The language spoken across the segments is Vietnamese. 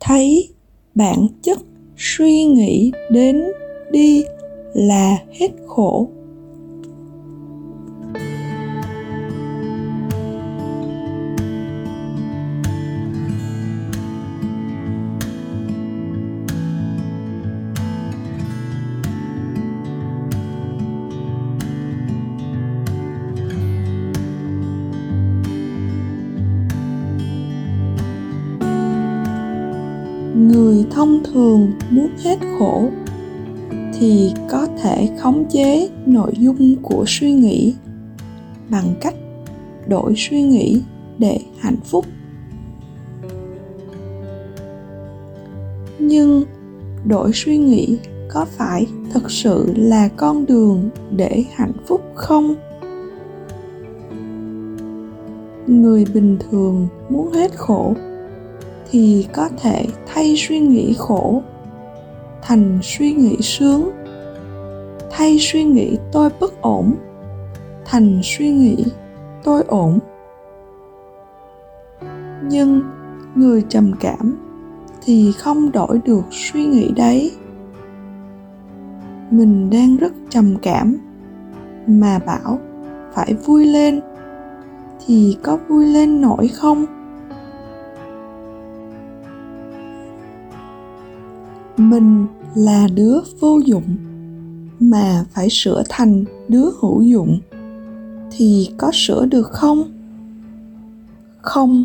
thấy bản chất suy nghĩ đến đi là hết khổ. Thông thường muốn hết khổ thì có thể khống chế nội dung của suy nghĩ bằng cách đổi suy nghĩ để hạnh phúc. Nhưng đổi suy nghĩ có phải thực sự là con đường để hạnh phúc không? Người bình thường muốn hết khổ thì có thể thay suy nghĩ khổ thành suy nghĩ sướng. Thay suy nghĩ tôi bất ổn thành suy nghĩ tôi ổn. Nhưng người trầm cảm thì không đổi được suy nghĩ đấy. Mình đang rất trầm cảm mà bảo phải vui lên thì có vui lên nổi không? Mình là đứa vô dụng, mà phải sửa thành đứa hữu dụng. Thì có sửa được không? Không.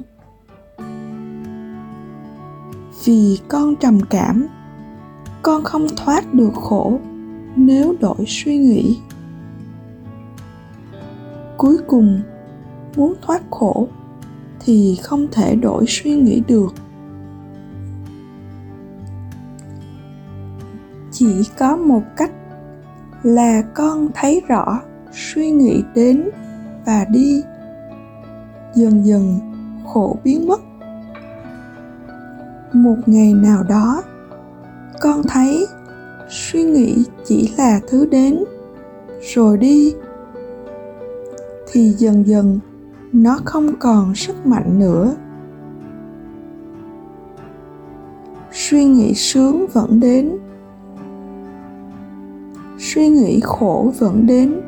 Vì con trầm cảm, con không thoát được khổ nếu đổi suy nghĩ. Cuối cùng, muốn thoát khổ thì không thể đổi suy nghĩ được. Chỉ có một cách là con thấy rõ, suy nghĩ đến và đi. Dần dần, khổ biến mất. Một ngày nào đó, con thấy suy nghĩ chỉ là thứ đến, rồi đi. Thì dần dần, nó không còn sức mạnh nữa. Suy nghĩ sướng vẫn đến suy nghĩ khổ vẫn đến.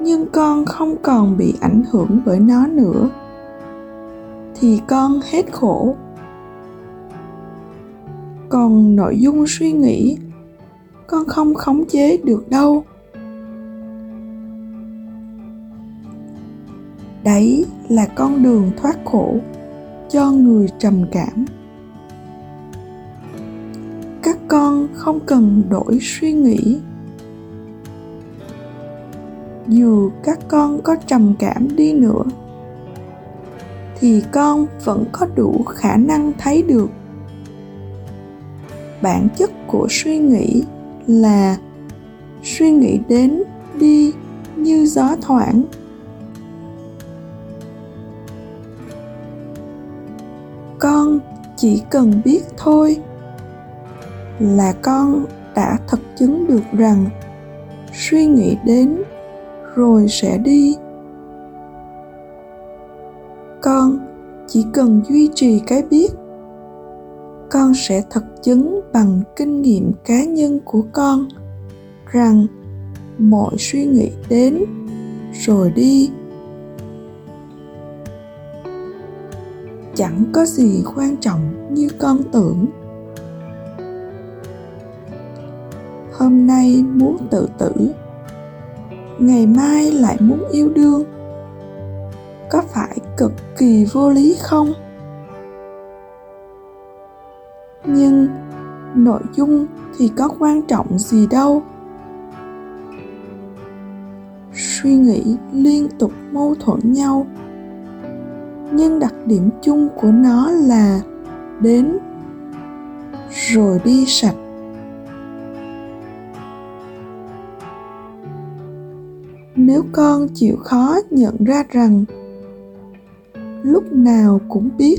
Nhưng con không còn bị ảnh hưởng bởi nó nữa, thì con hết khổ. Còn nội dung suy nghĩ, con không khống chế được đâu. Đấy là con đường thoát khổ cho người trầm cảm con không cần đổi suy nghĩ. Dù các con có trầm cảm đi nữa, thì con vẫn có đủ khả năng thấy được. Bản chất của suy nghĩ là suy nghĩ đến đi như gió thoảng. Con chỉ cần biết thôi là con đã thật chứng được rằng suy nghĩ đến rồi sẽ đi. Con chỉ cần duy trì cái biết, con sẽ thật chứng bằng kinh nghiệm cá nhân của con rằng mọi suy nghĩ đến rồi đi. Chẳng có gì quan trọng như con tưởng. Hôm nay muốn tự tử. Ngày mai lại muốn yêu đương. Có phải cực kỳ vô lý không? Nhưng nội dung thì có quan trọng gì đâu. Suy nghĩ liên tục mâu thuẫn nhau. Nhưng đặc điểm chung của nó là đến, rồi đi sạch. Nếu con chịu khó nhận ra rằng lúc nào cũng biết,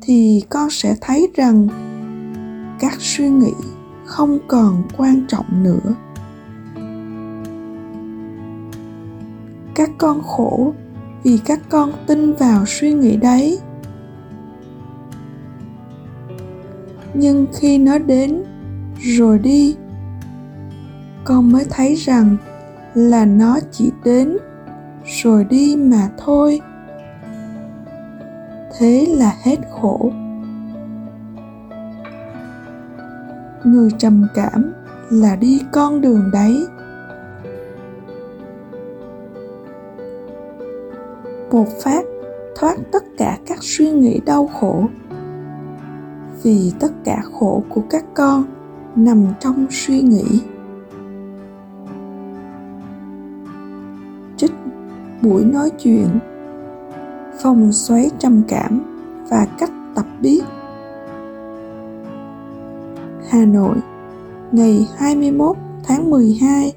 thì con sẽ thấy rằng các suy nghĩ không còn quan trọng nữa. Các con khổ vì các con tin vào suy nghĩ đấy. Nhưng khi nó đến rồi đi, con mới thấy rằng là nó chỉ đến, rồi đi mà thôi. Thế là hết khổ. Người trầm cảm là đi con đường đấy. Một phát thoát tất cả các suy nghĩ đau khổ, vì tất cả khổ của các con nằm trong suy nghĩ. Trích buổi nói chuyện, phòng xoáy trầm cảm và cách tập biết. Hà Nội, ngày 21 tháng 12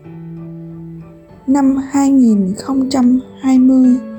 năm 2020